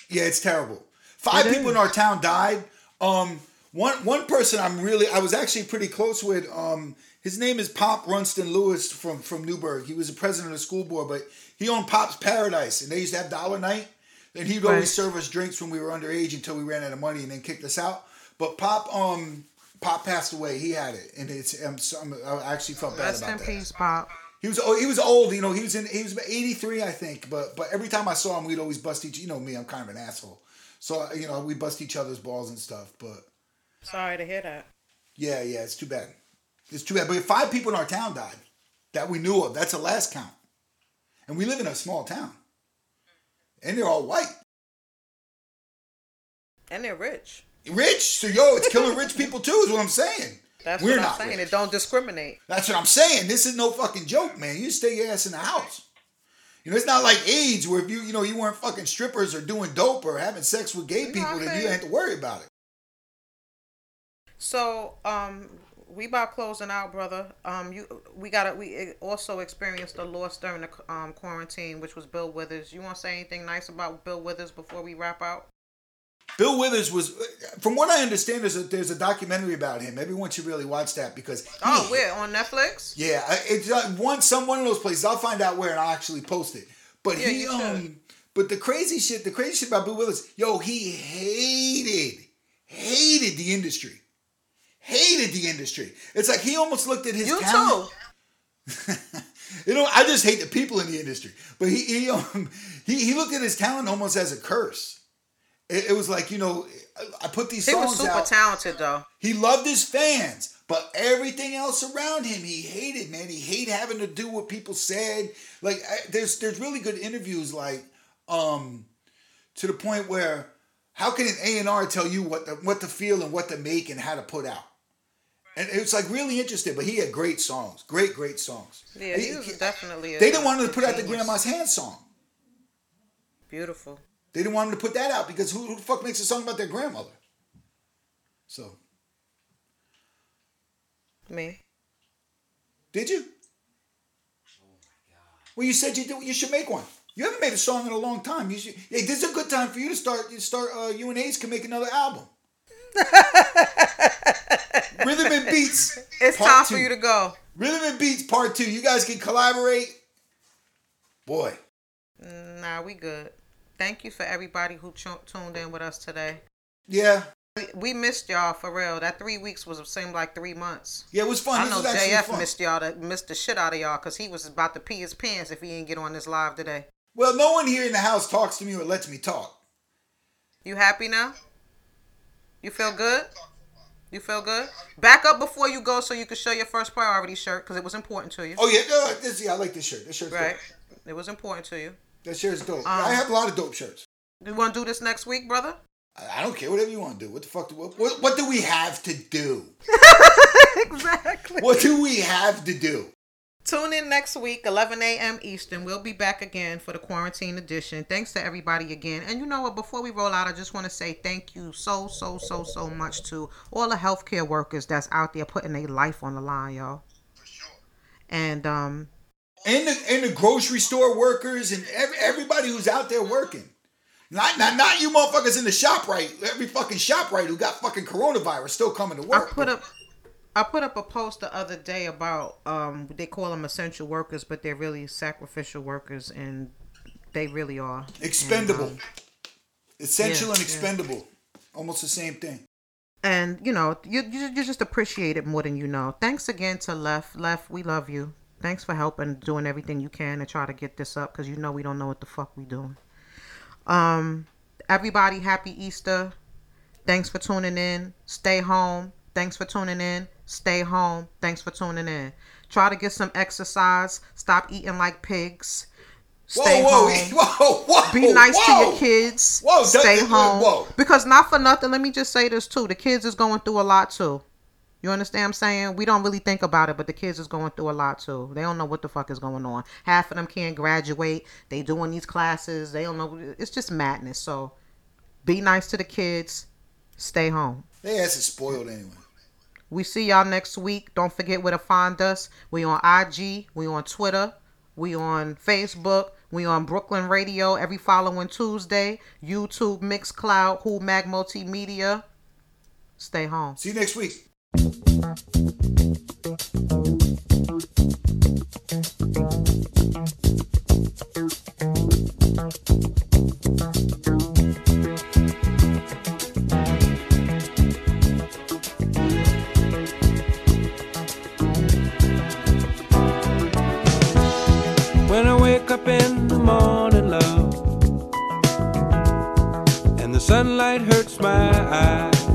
Yeah, it's terrible. Five It people is. in our town died. Um, one one person I'm really I was actually pretty close with. Um, his name is Pop Runston Lewis from from Newburgh. He was the president of the school board, but he owned Pop's Paradise, and they used to have dollar night. And he'd Right. always serve us drinks when we were underage until we ran out of money, and then kicked us out. But Pop, um, Pop passed away. He had it, and it's I'm, so- I'm, I actually felt bad Rest about in that. peace, Pop. He was oh, he was old, you know. He was in he was 83, I think. But but every time I saw him, we'd always bust each. You know me, I'm kind of an asshole. So you know we bust each other's balls and stuff. But Sorry to hear that. yeah, yeah, it's too bad. It's too bad. But five people in our town died that we knew of. That's the last count, and we live in a small town. and they're all white. And they're rich. Rich, so yo, it's killing rich people too. Is what I'm saying. That's We're what I'm not saying. rich. It don't discriminate. That's what I'm saying. This is no fucking joke, man. You stay your ass in the house. You know, it's not like AIDS where if you, you know, you weren't fucking strippers or doing dope or having sex with gay people, then you have to worry about it. So, um, we about closing out, brother. Um, you, we got We also experienced a loss during the um quarantine, which was Bill Withers. You want to say anything nice about Bill Withers before we wrap out? Bill Withers was, from what I understand, there's a there's a documentary about him. Everyone should really watch that because he- Oh, where on Netflix? Yeah, it's uh, one some one of those places. I'll find out where and I'll actually post it. But Yeah, he um, but the crazy shit, the crazy shit about Bill Withers, yo, he hated, hated the industry, hated the industry. It's like he almost looked at his You talent. too. You know, I just hate the people in the industry. But he he um, he, he looked at his talent almost as a curse. It, it was like you know, I put these He songs was super out. talented though. He loved his fans, but everything else around him he hated, man. He hated having to do what people said. Like I, there's there's really good interviews like um to the point where how can an A&R tell you what the, what to feel and what to make and how to put out? And it's like really interesting, but he had great songs. Great great songs. Yeah, he was definitely. A, They didn't want him to put out the. Grandma's Hand song. Beautiful. They didn't want him to put that out because who, who the fuck makes a song about their grandmother? So, Me. did you? Well, you said you do, you should make one. You haven't made a song in a long time. You should. Hey, this is a good time for you to start. You start. Uh, you and Ace can make another album. Rhythm and Beats. It's Part time two. for you to go. Rhythm and Beats Part Two. You guys can collaborate. Boy, Nah, we good. Thank you for everybody who tu- tuned in with us today. yeah, We, missed y'all for real. That three weeks was seemed like three months. yeah, it was fun. I know JF fun. missed y'all. That missed the shit out of y'all because he was about to pee his pants if he didn't get on this live today. Well, no one here in the house talks to me or lets me talk. You happy now? You feel good? You feel good? Back up before you go so you can show your first priority shirt because it was important to you. Oh yeah, no, this yeah, I like this shirt. This shirt's Right. dope. It was important to you. That shirt's dope. Um, I have a lot of dope shirts. You want to do this next week, brother? I I don't care. Whatever you want to do. What the fuck? Do, what, what, what do we have to do? exactly. What do we have to do? Tune in next week, 11 a.m. Eastern. We'll be back again for the quarantine edition. Thanks to everybody again. And you know what? Before we roll out, I just want to say thank you so, so, so, so much to all the healthcare workers that's out there putting their life on the line, y'all. For sure. And um, And the and the grocery store workers and every, everybody who's out there working. Not, not not you motherfuckers in the ShopRite. Every fucking ShopRite who got fucking coronavirus still coming to work. I put up. I put up a post the other day about um they call them essential workers, but they're really sacrificial workers, and they really are expendable, And, um, essential yeah, and yeah. expendable, almost the same thing. and you know you, you you just appreciate it more than you know thanks again to left left we love you thanks for helping doing everything you can to try to get this up because you know we don't know what the fuck we doing um everybody happy easter thanks for tuning in stay home thanks for tuning in stay home thanks for tuning in try to get some exercise stop eating like pigs stay whoa, home whoa, whoa, whoa! be nice to your kids. Whoa, Stay home. whoa. Because not for nothing, let me just say this too. The kids is going through a lot too. You understand what I'm saying? We don't really think about it, but the kids is going through a lot too. They don't know what the fuck is going on. Half of them can't graduate. They doing these classes. They don't know. It's just madness. So be nice to the kids. Stay home. They ass is spoiled anyway. We see y'all next week. Don't forget where to find us. We on IG. We on Twitter. We on Facebook. We on Brooklyn Radio every following Tuesday. YouTube, Mixcloud, Who Mag Multimedia. Stay home. See you next week. When I wake up in the morning, love, and the sunlight hurts my eyes,